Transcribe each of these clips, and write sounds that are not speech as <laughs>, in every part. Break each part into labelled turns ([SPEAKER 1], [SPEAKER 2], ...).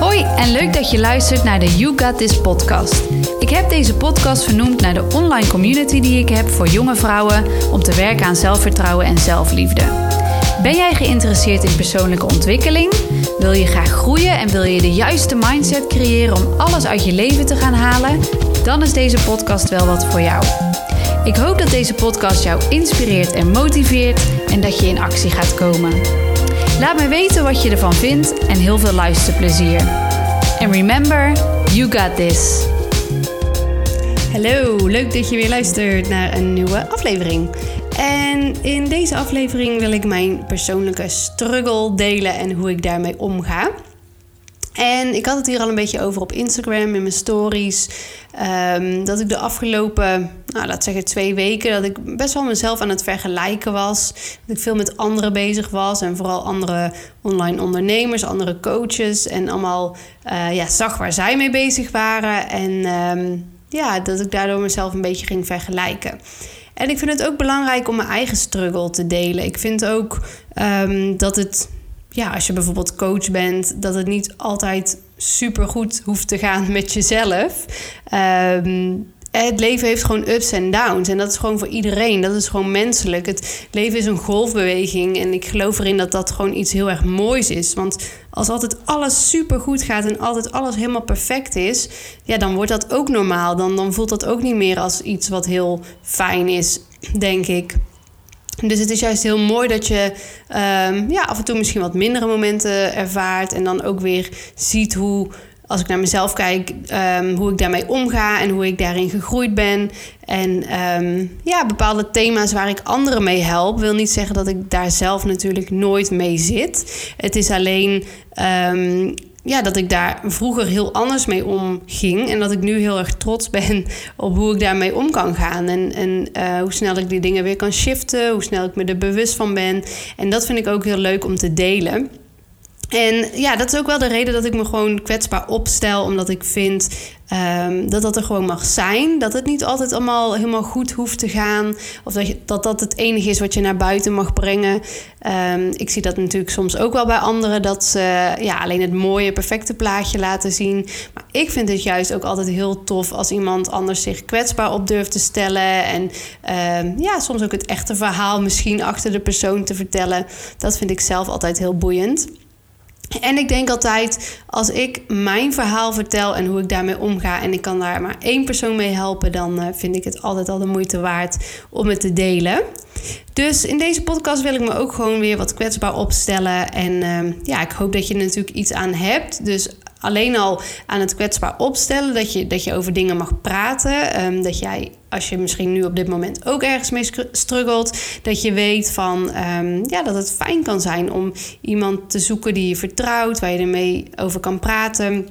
[SPEAKER 1] Hoi en leuk dat je luistert naar de You Got This podcast. Ik heb deze podcast vernoemd naar de online community die ik heb voor jonge vrouwen om te werken aan zelfvertrouwen en zelfliefde. Ben jij geïnteresseerd in persoonlijke ontwikkeling? Wil je graag groeien en wil je de juiste mindset creëren om alles uit je leven te gaan halen? Dan is deze podcast wel wat voor jou. Ik hoop dat deze podcast jou inspireert en motiveert en dat je in actie gaat komen. Laat me weten wat je ervan vindt en heel veel luisterplezier. En remember, you got this.
[SPEAKER 2] Hallo, leuk dat je weer luistert naar een nieuwe aflevering. En in deze aflevering wil ik mijn persoonlijke struggle delen en hoe ik daarmee omga. En ik had het hier al een beetje over op Instagram in mijn stories. Ehm, dat ik de afgelopen, nou, laat zeggen twee weken, dat ik best wel mezelf aan het vergelijken was. Dat ik veel met anderen bezig was. En vooral andere online ondernemers, andere coaches. En allemaal uh, ja, zag waar zij mee bezig waren. En ehm, ja, dat ik daardoor mezelf een beetje ging vergelijken. En ik vind het ook belangrijk om mijn eigen struggle te delen. Ik vind ook um, dat het ja, als je bijvoorbeeld coach bent, dat het niet altijd super goed hoeft te gaan <laughs> met jezelf. Um, het leven heeft gewoon ups en downs. En dat is gewoon voor iedereen. Dat is gewoon menselijk. Het leven is een golfbeweging. En ik geloof erin dat dat gewoon iets heel erg moois is. Want als altijd alles super goed gaat en altijd alles helemaal perfect is, ja, dan wordt dat ook normaal. Dan, dan voelt dat ook niet meer als iets wat heel fijn is, denk ik. Dus het is juist heel mooi dat je um, ja, af en toe misschien wat mindere momenten ervaart. En dan ook weer ziet hoe, als ik naar mezelf kijk, um, hoe ik daarmee omga en hoe ik daarin gegroeid ben. En um, ja, bepaalde thema's waar ik anderen mee help, wil niet zeggen dat ik daar zelf natuurlijk nooit mee zit. Het is alleen ja, dat ik daar vroeger heel anders mee omging. En dat ik nu heel erg trots ben <laughs> op hoe ik daarmee om kan gaan. En, en uh, hoe snel ik die dingen weer kan shiften. Hoe snel ik me er bewust van ben. En dat vind ik ook heel leuk om te delen. En ja, dat is ook wel de reden dat ik me gewoon kwetsbaar opstel. Omdat ik vind um, dat dat er gewoon mag zijn. Dat het niet altijd allemaal helemaal goed hoeft te gaan. Of dat dat, dat het enige is wat je naar buiten mag brengen. Um, ik zie dat natuurlijk soms ook wel bij anderen. Dat ze ja, alleen het mooie, perfecte plaatje laten zien. Maar ik vind het juist ook altijd heel tof als iemand anders zich kwetsbaar op durft te stellen. En um, ja, soms ook het echte verhaal misschien achter de persoon te vertellen. Dat vind ik zelf altijd heel boeiend. En ik denk altijd, als ik mijn verhaal vertel en hoe ik daarmee omga en ik kan daar maar één persoon mee helpen, dan uh, vind ik het altijd al de moeite waard om het te delen. Dus in deze podcast wil ik me ook gewoon weer wat kwetsbaar opstellen. En uh, ja, ik hoop dat je er natuurlijk iets aan hebt. Dus alleen al aan het kwetsbaar opstellen, dat je, dat je over dingen mag praten. Um, dat jij, als je misschien nu op dit moment ook ergens mee struggelt, dat je weet van um, ja, dat het fijn kan zijn om iemand te zoeken die je vertrouwt, waar je ermee over kan praten.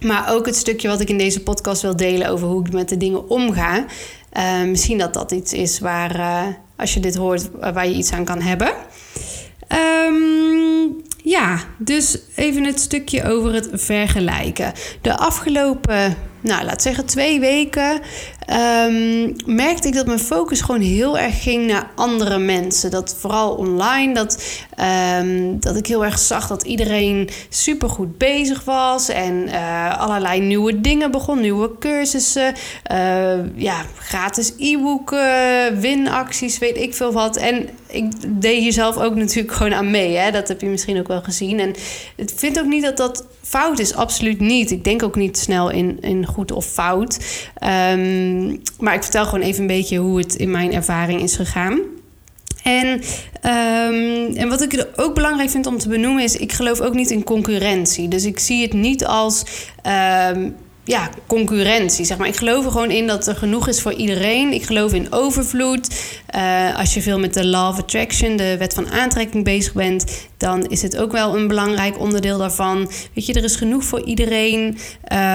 [SPEAKER 2] Maar ook het stukje wat ik in deze podcast wil delen over hoe ik met de dingen omga. Uh, misschien dat dat iets is waar, uh, als je dit hoort, waar je iets aan kan hebben. Um, ja, dus even het stukje over het vergelijken. De afgelopen, nou laat zeggen twee weken, um, merkte ik dat mijn focus gewoon heel erg ging naar andere mensen. Dat vooral online, dat, um, dat ik heel erg zag dat iedereen supergoed bezig was en uh, allerlei nieuwe dingen begon, nieuwe cursussen, uh, ja, gratis e-boeken, winacties, weet ik veel wat. En ik deed hier zelf ook natuurlijk gewoon aan mee. Hè? Dat heb je misschien ook wel gezien. En ik vind ook niet dat dat fout is. Absoluut niet. Ik denk ook niet snel in, in goed of fout. Um, maar ik vertel gewoon even een beetje hoe het in mijn ervaring is gegaan. En, um, en wat ik ook belangrijk vind om te benoemen is... ik geloof ook niet in concurrentie. Dus ik zie het niet als... Um, ja, concurrentie. Zeg maar. Ik geloof er gewoon in dat er genoeg is voor iedereen. Ik geloof in overvloed. Uh, als je veel met de Law of Attraction, de wet van aantrekking bezig bent, dan is het ook wel een belangrijk onderdeel daarvan. Weet je, er is genoeg voor iedereen.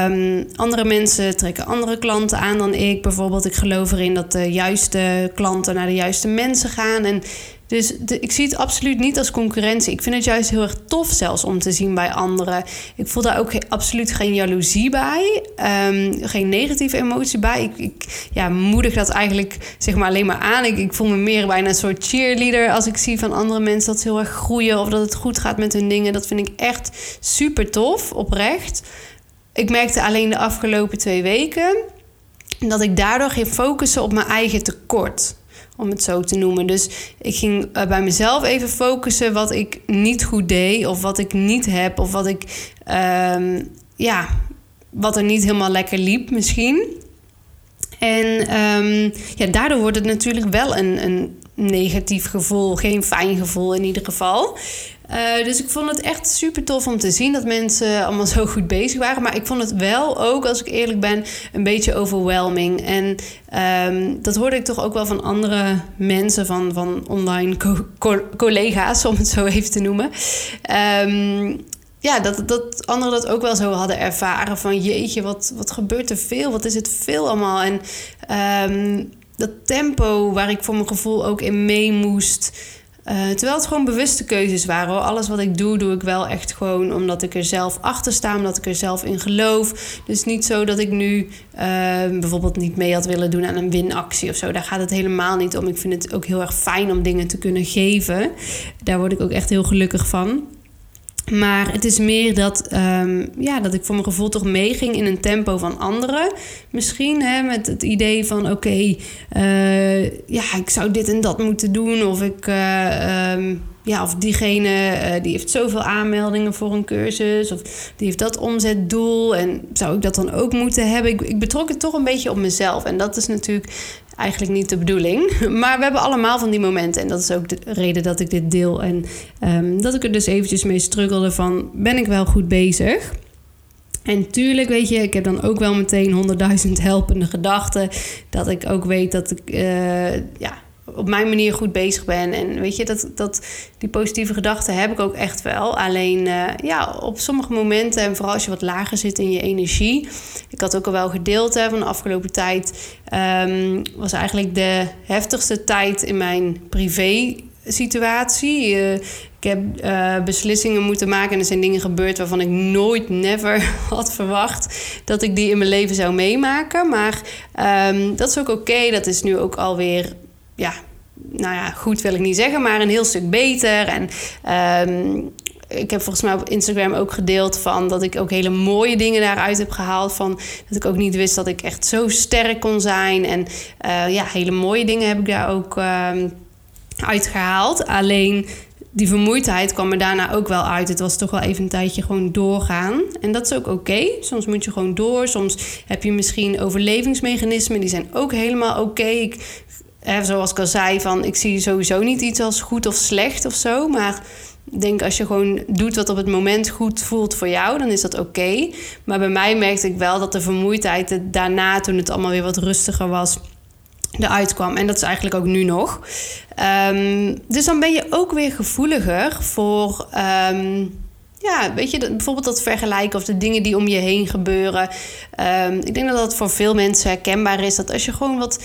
[SPEAKER 2] Um, andere mensen trekken andere klanten aan dan ik. Bijvoorbeeld, ik geloof erin dat de juiste klanten naar de juiste mensen gaan. En Dus ik zie het absoluut niet als concurrentie. Ik vind het juist heel erg tof zelfs om te zien bij anderen. Ik voel daar ook absoluut geen jaloezie bij. Ehm, geen negatieve emotie bij. Ik, ik ja, moedig dat eigenlijk zeg maar alleen maar aan. Ik, ik voel me meer bijna een soort cheerleader als ik zie van andere mensen dat ze heel erg groeien of dat het goed gaat met hun dingen. Dat vind ik echt super tof, oprecht. Ik merkte alleen de afgelopen twee weken dat ik daardoor ging focussen op mijn eigen tekort om het zo te noemen. Dus ik ging eh, bij mezelf even focussen wat ik niet goed deed, of wat ik niet heb, of wat ik, ehm, ja, wat er niet helemaal lekker liep misschien. En um, ja, daardoor wordt het natuurlijk wel een, een negatief gevoel, geen fijn gevoel in ieder geval. Uh, dus ik vond het echt super tof om te zien dat mensen allemaal <laughs> zo goed bezig waren. Maar ik vond het wel ook, als ik eerlijk ben, een beetje overwhelming. En um, dat hoorde ik toch ook wel van andere mensen, van, van online co co collega's, om het zo even te noemen. Um, ja, dat, dat anderen dat ook wel zo hadden ervaren. Van jeetje, wat, wat gebeurt er veel? Wat is het veel allemaal? En um, dat tempo waar ik voor mijn gevoel ook in mee moest. Uh, terwijl het gewoon bewuste keuzes waren. Hoor. Alles wat ik doe, doe ik wel echt gewoon omdat ik er zelf achter sta, omdat ik er zelf in geloof. Dus niet zo dat ik nu uh, bijvoorbeeld niet mee had willen doen aan een winactie of zo. Daar gaat het helemaal niet om. Ik vind het ook heel erg fijn om dingen te kunnen geven. Daar word ik ook echt heel gelukkig van. Maar het is meer dat, um, ja, dat ik voor mijn gevoel toch meeging in een tempo van anderen. Misschien hè, met het idee van: oké, uh, ja, ik zou dit en dat moeten doen. Of ik. Uh, um, ja, of diegene uh, die heeft zoveel aanmeldingen voor een cursus. Of die heeft dat omzetdoel. En zou ik dat dan ook moeten hebben? Ik, ik betrok het toch een beetje op mezelf. En dat is natuurlijk eigenlijk niet de bedoeling. <laughs> Maar we hebben allemaal van die momenten. En dat is ook de reden dat ik dit deel. En um, dat ik er dus eventjes mee struggelde van... ben ik wel goed bezig? En tuurlijk, weet je, ik heb dan ook wel meteen honderdduizend helpende gedachten. Dat ik ook weet dat ik... Uh, ja, op mijn manier goed bezig ben. En weet je, dat, dat, die positieve gedachten heb ik ook echt wel. Alleen uh, ja, op sommige momenten, en vooral als je wat lager zit in je energie. Ik had ook al wel gedeeld hè, van de afgelopen tijd. Um, was eigenlijk de heftigste tijd in mijn privé situatie. Uh, ik heb uh, beslissingen moeten maken en er zijn dingen gebeurd waarvan ik nooit, never <laughs> had verwacht dat ik die in mijn leven zou meemaken. Maar um, dat is ook oké. Dat is nu ook alweer ja, nou ja, goed wil ik niet zeggen, maar een heel stuk beter. En um, ik heb volgens mij op Instagram ook gedeeld van dat ik ook hele mooie dingen daaruit heb gehaald. Van dat ik ook niet wist dat ik echt zo sterk kon zijn. En uh, ja, hele mooie dingen heb ik daar ook uh, uitgehaald. Alleen die vermoeidheid kwam er daarna ook wel uit. Het was toch wel even een tijdje gewoon doorgaan. En dat is ook oké. Soms moet je gewoon door. Soms heb je misschien overlevingsmechanismen. Die zijn ook helemaal oké. Zoals ik al zei, van ik zie sowieso niet iets als goed of slecht of zo. Maar ik denk als je gewoon doet wat op het moment goed voelt voor jou, dan is dat oké. Maar bij mij merkte ik wel dat de vermoeidheid daarna, toen het allemaal weer wat rustiger was, eruit kwam. En dat is eigenlijk ook nu nog. Um, dus dan ben je ook weer gevoeliger voor. Um, ja, weet je, bijvoorbeeld dat vergelijken of de dingen die om je heen gebeuren. Um, ik denk dat dat voor veel mensen herkenbaar is. Dat als je gewoon wat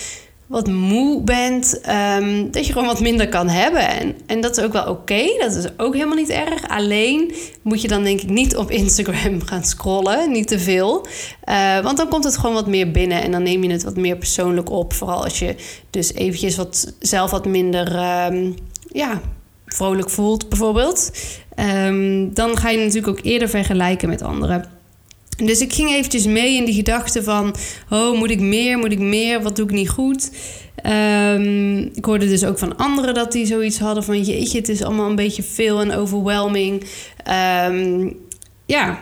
[SPEAKER 2] wat moe bent, um, dat je gewoon wat minder kan hebben. En, en dat is ook wel oké, dat is ook helemaal niet erg. Alleen moet je dan denk ik niet op Instagram <laughs> gaan scrollen, niet te veel. Uh, want dan komt het gewoon wat meer binnen en dan neem je het wat meer persoonlijk op. Vooral als je dus eventjes wat, zelf wat minder um, ja, vrolijk voelt bijvoorbeeld. Um, dan ga je natuurlijk ook eerder vergelijken met anderen. Dus ik ging eventjes mee in die gedachte van... oh, moet ik meer, moet ik meer, wat doe ik niet goed? Um, ik hoorde dus ook van anderen dat die zoiets hadden van... jeetje, het is allemaal een beetje veel en overwhelming. Um, ja,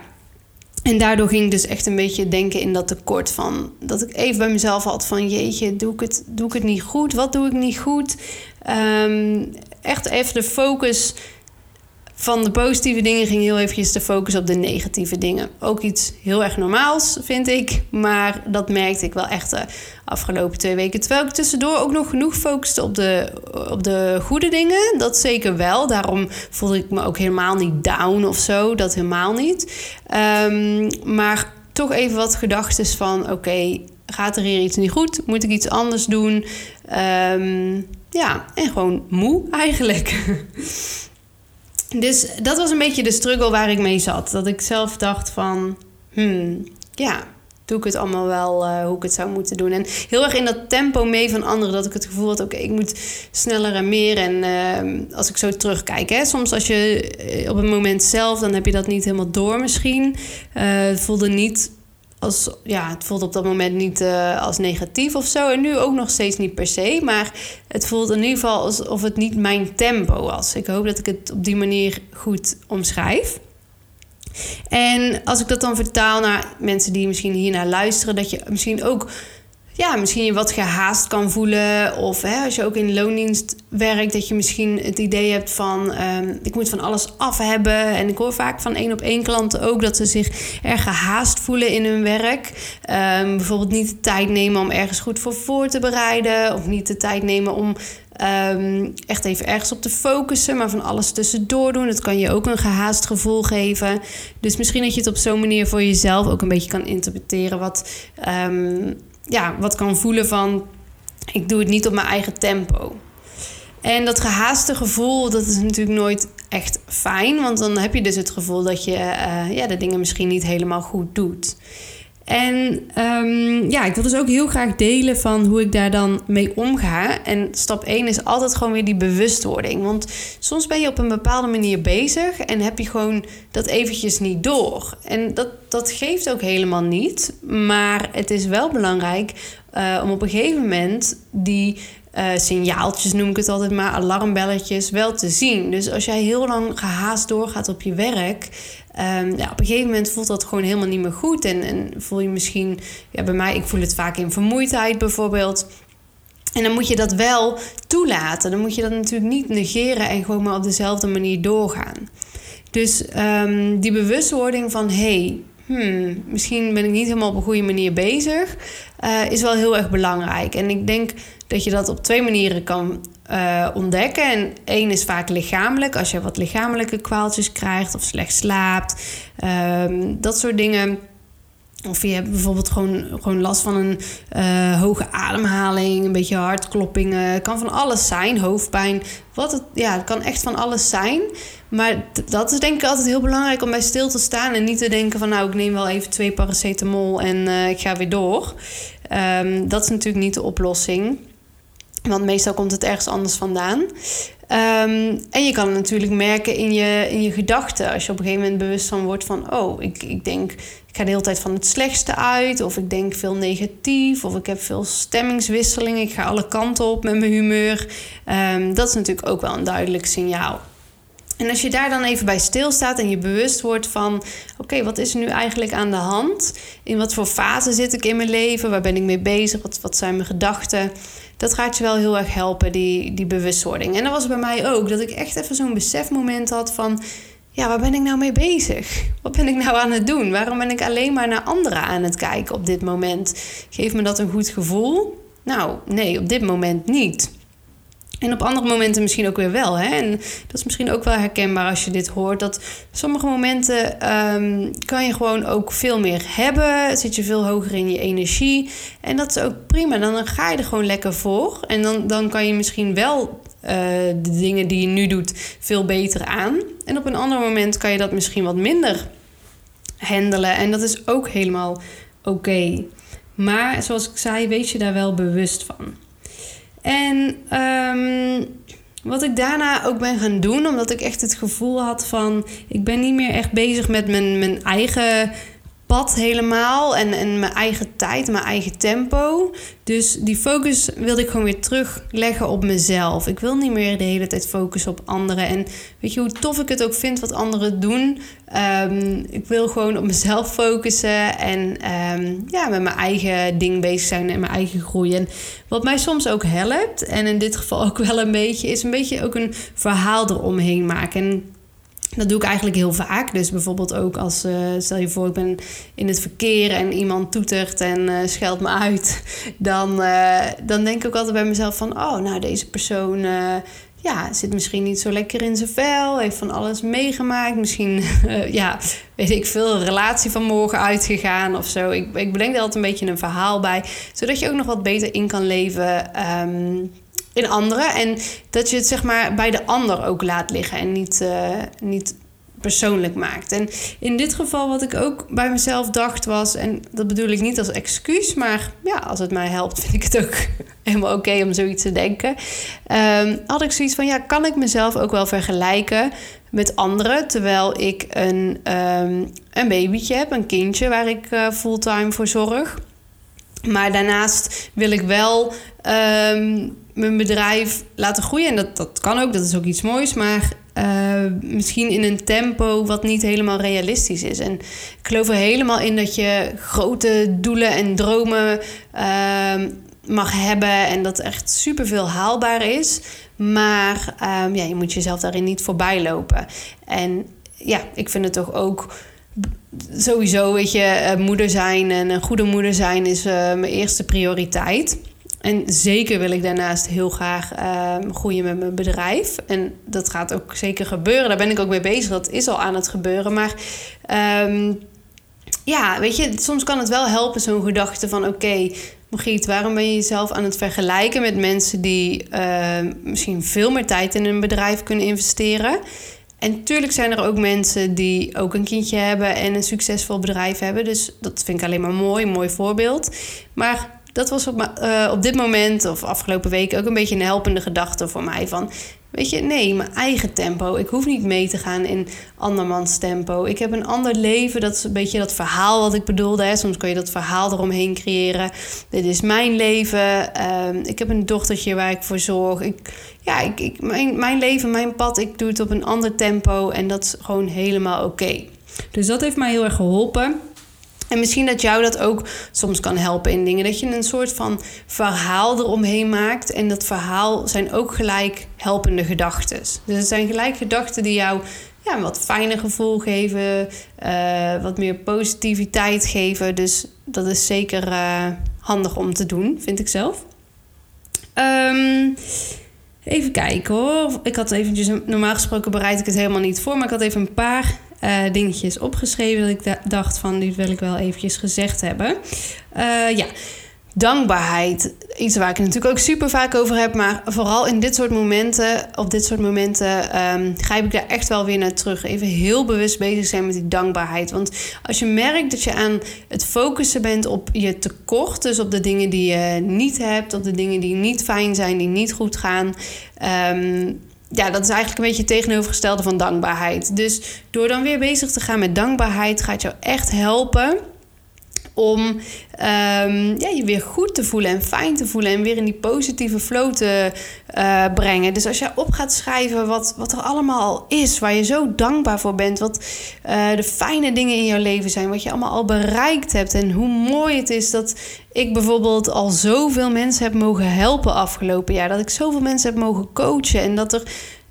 [SPEAKER 2] en daardoor ging ik dus echt een beetje denken in dat tekort van... dat ik even bij mezelf had van... jeetje, doe ik het, doe ik het niet goed? Wat doe ik niet goed? Um, echt even de focus van de positieve dingen ging heel eventjes de focus op de negatieve dingen. Ook iets heel erg normaals, vind ik. Maar dat merkte ik wel echt de afgelopen twee weken. Terwijl ik tussendoor ook nog genoeg focuste op de, op de goede dingen. Dat zeker wel. Daarom voelde ik me ook helemaal niet down of zo. Dat helemaal niet. Um, maar toch even wat gedachten van... oké, gaat er hier iets niet goed? Moet ik iets anders doen? Um, ja, en gewoon moe eigenlijk. <laughs> dus dat was een beetje de struggle waar ik mee zat. Dat ik zelf dacht van, hmm, ja, doe ik het allemaal wel uh, hoe ik het zou moeten doen. En heel erg in dat tempo mee van anderen. Dat ik het gevoel had, oké, ik moet sneller en meer. En uh, als ik zo terugkijk, hè, soms als je eh, op het moment zelf... dan heb je dat niet helemaal door misschien. Uh, voelde niet als... Ja, het voelde op dat moment niet uh, als negatief of zo. En nu ook nog steeds niet per se. Maar het voelt in ieder geval alsof het niet mijn tempo was. Ik hoop dat ik het op die manier goed omschrijf. En als ik dat dan vertaal naar mensen die misschien hiernaar luisteren, dat je misschien ook ja, misschien je wat gehaast kan voelen. Of hè, als je ook in loondienst werkt, dat je misschien het idee hebt van um, ik moet van alles af hebben. En ik hoor vaak van één op één klanten ook dat ze zich erg gehaast voelen in hun werk. Um, bijvoorbeeld niet de tijd nemen om ergens goed voor voor te bereiden. Of niet de tijd nemen om Um, echt even ergens op te focussen, maar van alles tussendoor doen. Dat kan je ook een gehaast gevoel geven. Dus misschien dat je het op zo'n manier voor jezelf ook een beetje kan interpreteren. Wat, ja, wat kan voelen van: ik doe het niet op mijn eigen tempo. En dat gehaaste gevoel, dat is natuurlijk nooit echt fijn. Want dan heb je dus het gevoel dat je uh, ja, de dingen misschien niet helemaal goed doet. En um, ja, ik wil dus ook heel graag delen van hoe ik daar dan mee omga. En stap 1 is altijd gewoon weer die bewustwording. Want soms ben je op een bepaalde manier bezig en heb je gewoon dat eventjes niet door. En dat, dat geeft ook helemaal niet. Maar het is wel belangrijk uh, om op een gegeven moment die uh, signaaltjes, noem ik het altijd maar, alarmbelletjes, wel te zien. Dus als jij heel lang gehaast doorgaat op je werk, um, ja, op een gegeven moment voelt dat gewoon helemaal niet meer goed. En, en voel je misschien, ja, bij mij, ik voel het vaak in vermoeidheid bijvoorbeeld. En dan moet je dat wel toelaten. Dan moet je dat natuurlijk niet negeren en gewoon maar op dezelfde manier doorgaan. Dus um, die bewustwording van hey, hmm, misschien ben ik niet helemaal op een goede manier bezig, uh, is wel heel erg belangrijk. En ik denk dat je dat op twee manieren kan uh, ontdekken. En één is vaak lichamelijk, als je wat lichamelijke kwaaltjes krijgt of slecht slaapt, um, dat soort dingen. Of je hebt bijvoorbeeld gewoon, gewoon last van een uh, hoge ademhaling, een beetje hartkloppingen. Het kan van alles zijn, hoofdpijn. Wat het, ja, het kan echt van alles zijn. Maar dat is denk ik altijd heel belangrijk om bij stil te staan. En niet te denken van nou, ik neem wel even twee paracetamol en uh, ik ga weer door. Um, dat is natuurlijk niet de oplossing. Want meestal komt het ergens anders vandaan. Um, en je kan het natuurlijk merken in je, in je gedachten. Als je op een gegeven moment bewust van wordt van... oh, ik, ik denk, ik ga de hele tijd van het slechtste uit... of ik denk veel negatief... of ik heb veel stemmingswisseling... ik ga alle kanten op met mijn humeur. Um, dat is natuurlijk ook wel een duidelijk signaal. En als je daar dan even bij stilstaat en je bewust wordt van: oké, wat is er nu eigenlijk aan de hand? In wat voor fase zit ik in mijn leven? Waar ben ik mee bezig? Wat, wat zijn mijn gedachten? Dat gaat je wel heel erg helpen, die, die bewustwording. En dat was bij mij ook, dat ik echt even zo'n besefmoment had van: ja, waar ben ik nou mee bezig? Wat ben ik nou aan het doen? Waarom ben ik alleen maar naar anderen aan het kijken op dit moment? Geeft me dat een goed gevoel? Nou, nee, op dit moment niet. En op andere momenten misschien ook weer wel. Hè? En dat is misschien ook wel herkenbaar als je dit hoort. Dat sommige momenten um, kan je gewoon ook veel meer hebben. Zit je veel hoger in je energie. En dat is ook prima. Dan ga je er gewoon lekker voor. En dan, dan kan je misschien wel uh, de dingen die je nu doet veel beter aan. En op een ander moment kan je dat misschien wat minder handelen. En dat is ook helemaal oké. Maar zoals ik zei, wees je daar wel bewust van. En um, wat ik daarna ook ben gaan doen, omdat ik echt het gevoel had van... ik ben niet meer echt bezig met mijn, mijn eigen pad helemaal. En, en mijn eigen tijd, mijn eigen tempo. Dus die focus wilde ik gewoon weer terugleggen op mezelf. Ik wil niet meer de hele tijd focussen op anderen. En weet je hoe tof ik het ook vind wat anderen doen? Um, ik wil gewoon op mezelf focussen. En um, ja, met mijn eigen ding bezig zijn en mijn eigen groei. En wat mij soms ook helpt, en in dit geval ook wel een beetje, is een beetje ook een verhaal eromheen maken. En dat doe ik eigenlijk heel vaak. Dus bijvoorbeeld ook als, uh, stel je voor, ik ben in het verkeer en iemand toetert en uh, scheldt me uit. <laughs> Dan, uh, dan denk ik ook altijd bij mezelf van, oh, nou deze persoon ja, zit misschien niet zo lekker in zijn vel. Heeft van alles meegemaakt. Misschien, <laughs> ja, weet ik veel, relatie van morgen uitgegaan of zo. Ik, ik bedenk er altijd een beetje een verhaal bij. Zodat je ook nog wat beter in kan leven. Um, in anderen. En dat je het zeg maar bij de ander ook laat liggen en niet, uh, niet persoonlijk maakt. En in dit geval wat ik ook bij mezelf dacht was, en dat bedoel ik niet als excuus, maar ja, als het mij helpt, <laughs> vind ik het ook helemaal oké om zoiets te denken. Um, had ik zoiets van, ja, kan ik mezelf ook wel vergelijken met anderen, terwijl ik een, um, een babytje heb, een kindje waar ik uh, fulltime voor zorg. Maar daarnaast wil ik wel um, mijn bedrijf laten groeien. En dat, dat kan ook, dat is ook iets moois. Maar uh, misschien in een tempo wat niet helemaal realistisch is. En ik geloof er helemaal in dat je grote doelen en dromen uh, mag hebben. En dat echt superveel haalbaar is. Maar um, ja, je moet jezelf daarin niet voorbij lopen. En ja, ik vind het toch ook sowieso, weet je, eh, moeder zijn en een goede moeder zijn is uh, mijn eerste prioriteit. En zeker wil ik daarnaast heel graag uh, groeien met mijn bedrijf. En dat gaat ook zeker gebeuren. Daar ben ik ook mee bezig. Dat is al aan het gebeuren. Maar um, ja, weet je, soms kan het wel helpen, zo'n gedachte van: oké, okay, Margriet, waarom ben je jezelf aan het vergelijken met mensen die uh, misschien veel meer tijd in een bedrijf kunnen investeren? En natuurlijk zijn er ook mensen die ook een kindje hebben en een succesvol bedrijf hebben. Dus dat vind ik alleen maar mooi, een mooi voorbeeld. Maar dat was op, uh, op dit moment of afgelopen week ook een beetje een helpende gedachte voor mij. Van, weet je, nee, mijn eigen tempo. Ik hoef niet mee te gaan in andermans tempo. Ik heb een ander leven. Dat is een beetje dat verhaal wat ik bedoelde. Soms kan je dat verhaal eromheen creëren. Dit is mijn leven. Uh, ik heb een dochtertje waar ik voor zorg. Ik, ja, ik, ik, mijn, mijn leven, mijn pad, ik doe het op een ander tempo. En dat is gewoon helemaal oké. Dus dat heeft mij heel erg geholpen. En misschien dat jou dat ook soms kan helpen in dingen. Dat je een soort van verhaal eromheen maakt. En dat verhaal zijn ook gelijk helpende gedachten. Dus het zijn gelijk gedachten die jou ja, een wat fijner gevoel geven. Uh, wat meer positiviteit geven. Dus dat is zeker uh, handig om te doen, vind ik zelf. Um, even kijken hoor. Ik had eventjes, normaal gesproken bereid ik het helemaal niet voor. Maar ik had even een paar uh, dingetjes opgeschreven dat ik dacht van dit wil ik wel eventjes gezegd hebben. Uh, ja, dankbaarheid. Iets waar ik het natuurlijk ook super vaak over heb. Maar vooral in dit soort momenten, op dit soort momenten, um, grijp ik daar echt wel weer naar terug. Even heel bewust bezig zijn met die dankbaarheid. Want als je merkt dat je aan het focussen bent op je tekort, dus op de dingen die je niet hebt, op de dingen die niet fijn zijn, die niet goed gaan. Um, ja, dat is eigenlijk een beetje het tegenovergestelde van dankbaarheid. Dus door dan weer bezig te gaan met dankbaarheid, gaat jou echt helpen om um, ja, je weer goed te voelen en fijn te voelen en weer in die positieve flow te uh, brengen. Dus als je op gaat schrijven wat, wat er allemaal is, waar je zo dankbaar voor bent, wat uh, de fijne dingen in jouw leven zijn, wat je allemaal al bereikt hebt en hoe mooi het is dat ik bijvoorbeeld al zoveel mensen heb mogen helpen afgelopen jaar, dat ik zoveel mensen heb mogen coachen en dat er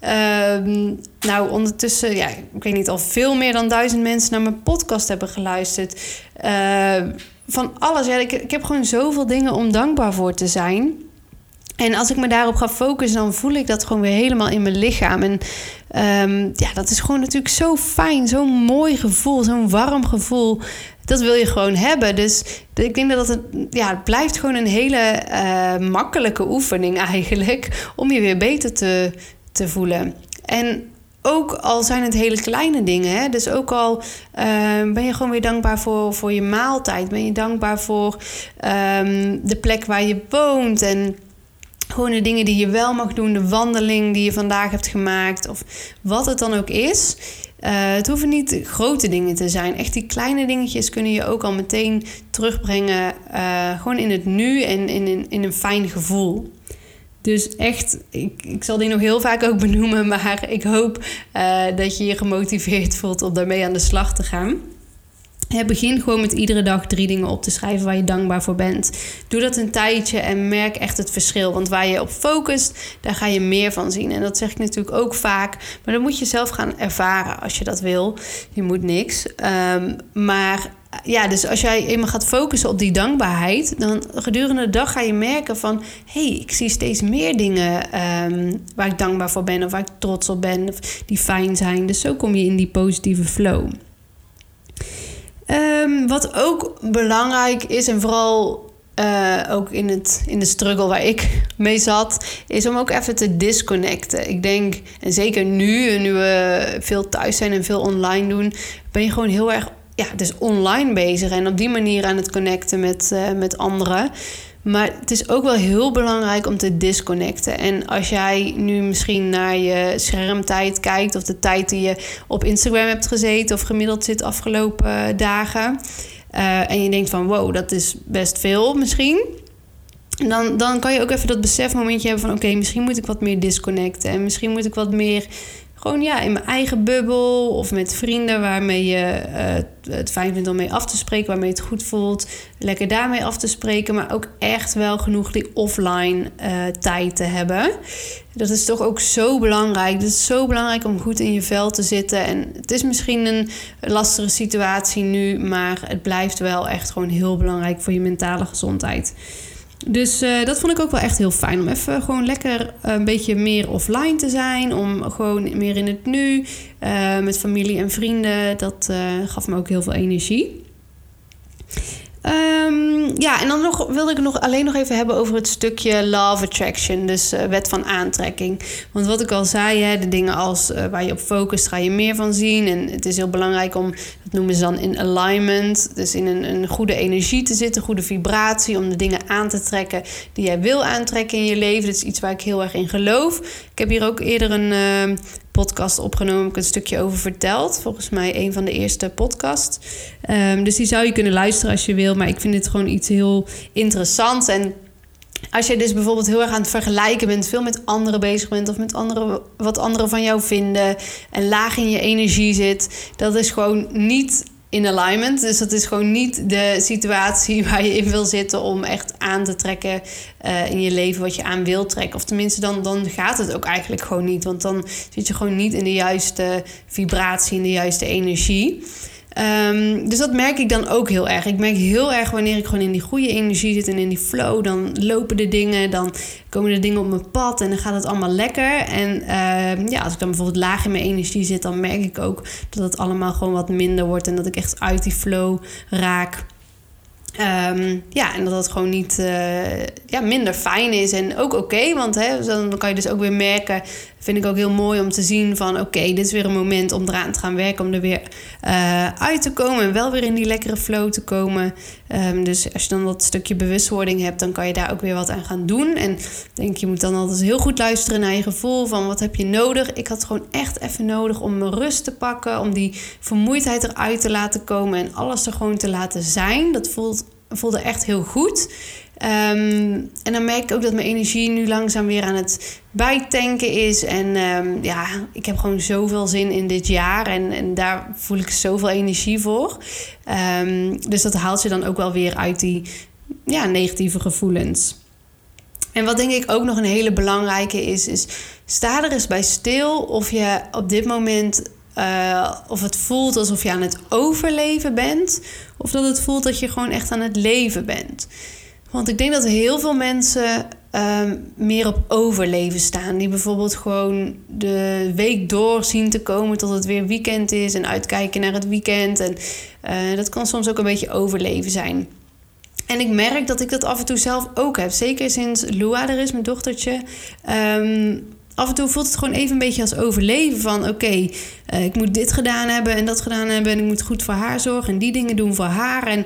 [SPEAKER 2] Uh, nou, ondertussen, ja, ik weet niet, al veel meer dan duizend mensen naar mijn podcast hebben geluisterd. Uh, van alles. Ja, ik, ik heb gewoon zoveel dingen om dankbaar voor te zijn. En als ik me daarop ga focussen, dan voel ik dat gewoon weer helemaal in mijn lichaam. En um, ja, dat is gewoon natuurlijk zo fijn, zo'n mooi gevoel, zo'n warm gevoel. Dat wil je gewoon hebben. Dus ik denk dat het, ja, het blijft gewoon een hele uh, makkelijke oefening <laughs> eigenlijk. Om je weer beter te, te voelen. En ook al zijn het hele kleine dingen. Hè? Dus ook al uh, ben je gewoon weer dankbaar voor, voor je maaltijd. Ben je dankbaar voor um, de plek waar je woont. En gewoon de dingen die je wel mag doen. De wandeling die je vandaag hebt gemaakt. Of wat het dan ook is. Uh, het hoeven niet grote dingen te zijn. Echt die kleine dingetjes kunnen je ook al meteen terugbrengen. Uh, gewoon in het nu en in, in, in een fijn gevoel. Dus echt, ik, ik zal die nog heel vaak ook benoemen, maar ik hoop uh, dat je je gemotiveerd voelt om daarmee aan de slag te gaan. begin gewoon met iedere dag drie dingen op te schrijven waar je dankbaar voor bent. Doe dat een tijdje en merk echt het verschil. Want waar je op focust, daar ga je meer van zien. En dat zeg ik natuurlijk ook vaak. Maar dan moet je zelf gaan ervaren als je dat wil. Je moet niks. Um, maar ja, dus als jij eenmaal gaat focussen op die dankbaarheid, dan gedurende de dag ga je merken van hé, hey, ik zie steeds meer dingen um, waar ik dankbaar voor ben of waar ik trots op ben of die fijn zijn. Dus zo kom je in die positieve flow. Um, wat ook belangrijk is en vooral uh, ook in, het, in de struggle waar ik <laughs> mee zat, is om ook even te disconnecten. Ik denk, en zeker nu, nu we veel thuis zijn en veel online doen, ben je gewoon heel erg ja, dus online bezig en op die manier aan het connecten met, uh, met anderen. Maar het is ook wel heel belangrijk om te disconnecten. En als jij nu misschien naar je schermtijd kijkt, of de tijd die je op Instagram hebt gezeten of gemiddeld zit afgelopen dagen. Uh, en je denkt van wow, dat is best veel misschien. Dan, dan kan je ook even dat besefmomentje hebben van oké, misschien moet ik wat meer disconnecten. En misschien moet ik wat meer gewoon ja, in mijn eigen bubbel of met vrienden waarmee je uh, het fijn vindt om mee af te spreken, waarmee het goed voelt, lekker daarmee af te spreken, maar ook echt wel genoeg die offline uh, tijd te hebben. Dat is toch ook zo belangrijk. Het is zo belangrijk om goed in je vel te zitten. En het is misschien een lastige situatie nu, maar het blijft wel echt gewoon heel belangrijk voor je mentale gezondheid. Dus uh, dat vond ik ook wel echt heel fijn. Om even gewoon lekker een beetje meer offline te zijn. Om gewoon meer in het nu. Uh, met familie en vrienden. Dat gaf me ook heel veel energie. Um, ja, en dan nog, wilde ik nog alleen nog even hebben over het stukje love attraction, dus uh, wet van aantrekking. Want wat ik al zei, hè, de dingen als uh, waar je op focust, ga je meer van zien. En het is heel belangrijk om, dat noemen ze dan in alignment, dus in een, een goede energie te zitten, goede vibratie, om de dingen aan te trekken die jij wil aantrekken in je leven. Dat is iets waar ik heel erg in geloof. Ik heb hier ook eerder een uh, podcast opgenomen, heb ik een stukje over verteld. Volgens mij een van de eerste podcasts. Um, dus die zou je kunnen luisteren als je wil. Maar ik vind dit gewoon iets heel interessants. En als je dus bijvoorbeeld heel erg aan het vergelijken bent, veel met anderen bezig bent of met anderen, wat anderen van jou vinden en laag in je energie zit, dat is gewoon niet in alignment. Dus dat is gewoon niet de situatie <laughs> waar je in wil zitten om echt aan te trekken uh, in je leven wat je aan wil trekken. Of tenminste, dan, dan gaat het ook eigenlijk gewoon niet. Want dan zit je gewoon niet in de juiste vibratie, in de juiste energie. Um, dus dat merk ik dan ook heel erg. Ik merk heel erg wanneer ik gewoon in die goede energie zit en in die flow. Dan lopen de dingen, dan komen de dingen op mijn pad en dan gaat het allemaal lekker. En uh, ja, als ik dan bijvoorbeeld laag in mijn energie zit, dan merk ik ook dat het allemaal gewoon wat minder wordt. En dat ik echt uit die flow raak. Um, ja, en dat dat gewoon niet uh, ja, minder fijn is en ook oké. Want hè, dan kan je dus ook weer merken, vind ik ook heel mooi om te zien van... oké, dit is weer een moment om eraan te gaan werken, om er weer uh, uit te komen... en wel weer in die lekkere flow te komen. Um, dus als je dan dat stukje bewustwording hebt, dan kan je daar ook weer wat aan gaan doen. En ik denk, je moet dan altijd heel goed luisteren naar je gevoel van wat heb je nodig. Ik had gewoon echt even nodig om mijn rust te pakken, om die vermoeidheid eruit te laten komen... en alles er gewoon te laten zijn. Dat voelt voelde echt heel goed. Um, en dan merk ik ook dat mijn energie nu langzaam weer aan het bijtanken is. En um, ja, ik heb gewoon zoveel zin in dit jaar. En, en daar voel ik zoveel energie voor. Um, dus dat haalt je dan ook wel weer uit die ja, negatieve gevoelens. En wat denk ik ook nog een hele belangrijke is, is sta er eens bij stil of je op dit moment uh, of het voelt alsof je aan het overleven bent, of dat het voelt dat je gewoon echt aan het leven bent. Want ik denk dat heel veel mensen um, meer op overleven staan. Die bijvoorbeeld gewoon de week door zien te komen tot het weer weekend is en uitkijken naar het weekend. En uh, dat kan soms ook een beetje overleven zijn. En ik merk dat ik dat af en toe zelf ook heb. Zeker sinds Lua er is, mijn dochtertje. Um, af en toe voelt het gewoon even een beetje als overleven. Van oké, uh, ik moet dit gedaan hebben en dat gedaan hebben. En ik moet goed voor haar zorgen en die dingen doen voor haar. En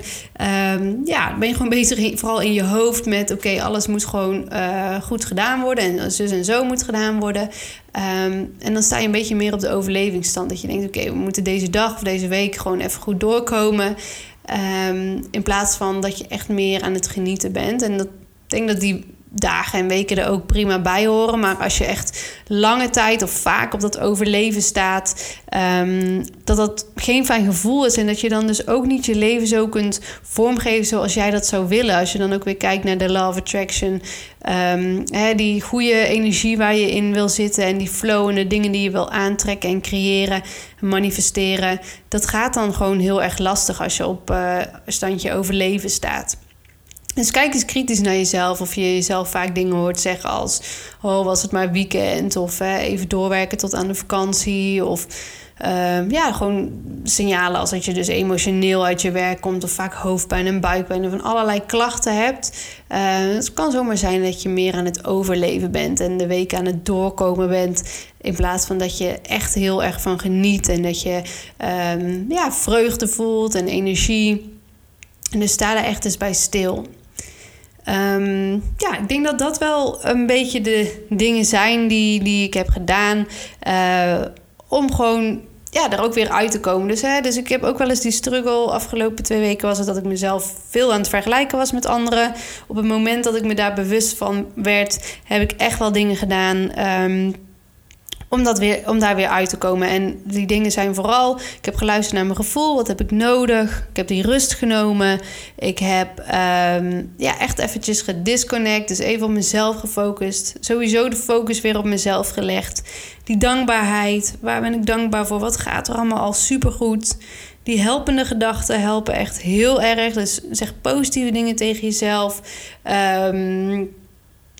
[SPEAKER 2] um, ja, ben je gewoon bezig, vooral in je hoofd met oké, alles moet gewoon uh, goed gedaan worden. En zus en zo moet gedaan worden. Um, en dan sta je een beetje meer op de overlevingsstand. Dat je denkt, oké, we moeten deze dag of deze week gewoon even goed doorkomen. Um, in plaats van dat je echt meer aan het genieten bent. En dat, ik denk dat die dagen en weken er ook prima bij horen. Maar als je echt lange tijd of vaak op dat overleven staat, um, dat dat geen fijn gevoel is. En dat je dan dus ook niet je leven zo kunt vormgeven zoals jij dat zou willen. Als je dan ook weer kijkt naar de Law Attraction. Um, hè, die goede energie waar je in wil zitten en die flow en de dingen die je wil aantrekken en creëren en manifesteren. Dat gaat dan gewoon heel erg lastig als je op uh, standje overleven staat. Dus kijk eens kritisch naar jezelf. Of je jezelf vaak dingen hoort zeggen als... Oh, was het maar weekend? Of even doorwerken tot aan de vakantie. Of uh, ja, gewoon signalen als dat je dus emotioneel uit je werk komt... of vaak hoofdpijn en buikpijn of van allerlei klachten hebt. Uh, het kan zomaar zijn dat je meer aan het overleven bent... en de week aan het doorkomen bent... in plaats van dat je echt heel erg van geniet... en dat je um, ja, vreugde voelt en energie... En dus sta daar echt eens bij stil. Um, ja, ik denk dat dat wel een beetje de dingen zijn die, die ik heb gedaan. Uh, om gewoon ja, er ook weer uit te komen. Dus, hè, dus ik heb ook wel eens die struggle. Afgelopen twee weken was het dat ik mezelf veel aan het vergelijken was met anderen. Op het moment dat ik me daar bewust van werd, heb ik echt wel dingen gedaan. Um, om, weer, om daar weer uit te komen. En die dingen zijn vooral, ik heb geluisterd naar mijn gevoel, wat heb ik nodig? Ik heb die rust genomen. Ik heb um, ja, echt eventjes gedisconnect, dus even op mezelf gefocust. Sowieso de focus weer op mezelf gelegd. Die dankbaarheid, waar ben ik dankbaar voor? Wat gaat er allemaal al supergoed? Die helpende gedachten helpen echt heel erg. Dus zeg positieve dingen tegen jezelf. Um,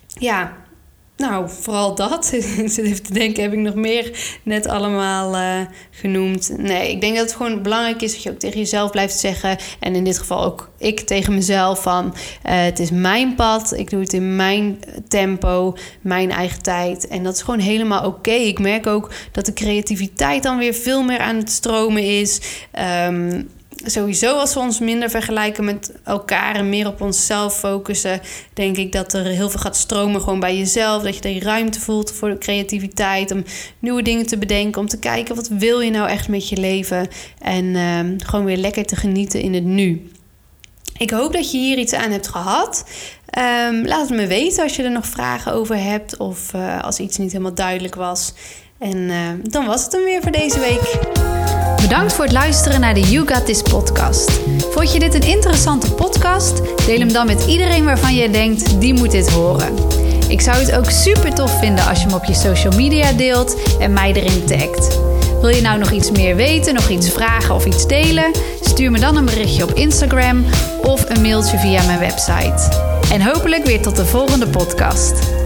[SPEAKER 2] ja, nou, vooral dat. ik zit even te denken, heb ik nog meer net allemaal uh, genoemd? Nee, ik denk dat het gewoon belangrijk is dat je ook tegen jezelf blijft zeggen. En in dit geval ook ik tegen mezelf van... Uh, het is mijn pad, ik doe het in mijn tempo, mijn eigen tijd. En dat is gewoon helemaal oké. Ik merk ook dat de creativiteit dan weer veel meer aan het stromen is... Um, sowieso als we ons minder vergelijken met elkaar en meer op onszelf focussen, denk ik dat er heel veel gaat stromen gewoon bij jezelf. Dat je die ruimte voelt voor de creativiteit, om nieuwe dingen te bedenken, om te kijken wat wil je nou echt met je leven en uh, gewoon weer lekker te genieten in het nu. Ik hoop dat je hier iets aan hebt gehad. Um, laat het me weten als je er nog vragen over hebt of uh, als iets niet helemaal duidelijk was. En uh, dan was het hem weer voor deze week.
[SPEAKER 1] Bedankt voor het luisteren naar de You Got This podcast. Vond je dit een interessante podcast? Deel hem dan met iedereen waarvan je denkt, die moet dit horen. Ik zou het ook super tof vinden als je hem op je social media deelt en mij erin tagt. Wil je nou nog iets meer weten, nog iets vragen of iets delen? Stuur me dan een berichtje op Instagram of een mailtje via mijn website. En hopelijk weer tot de volgende podcast.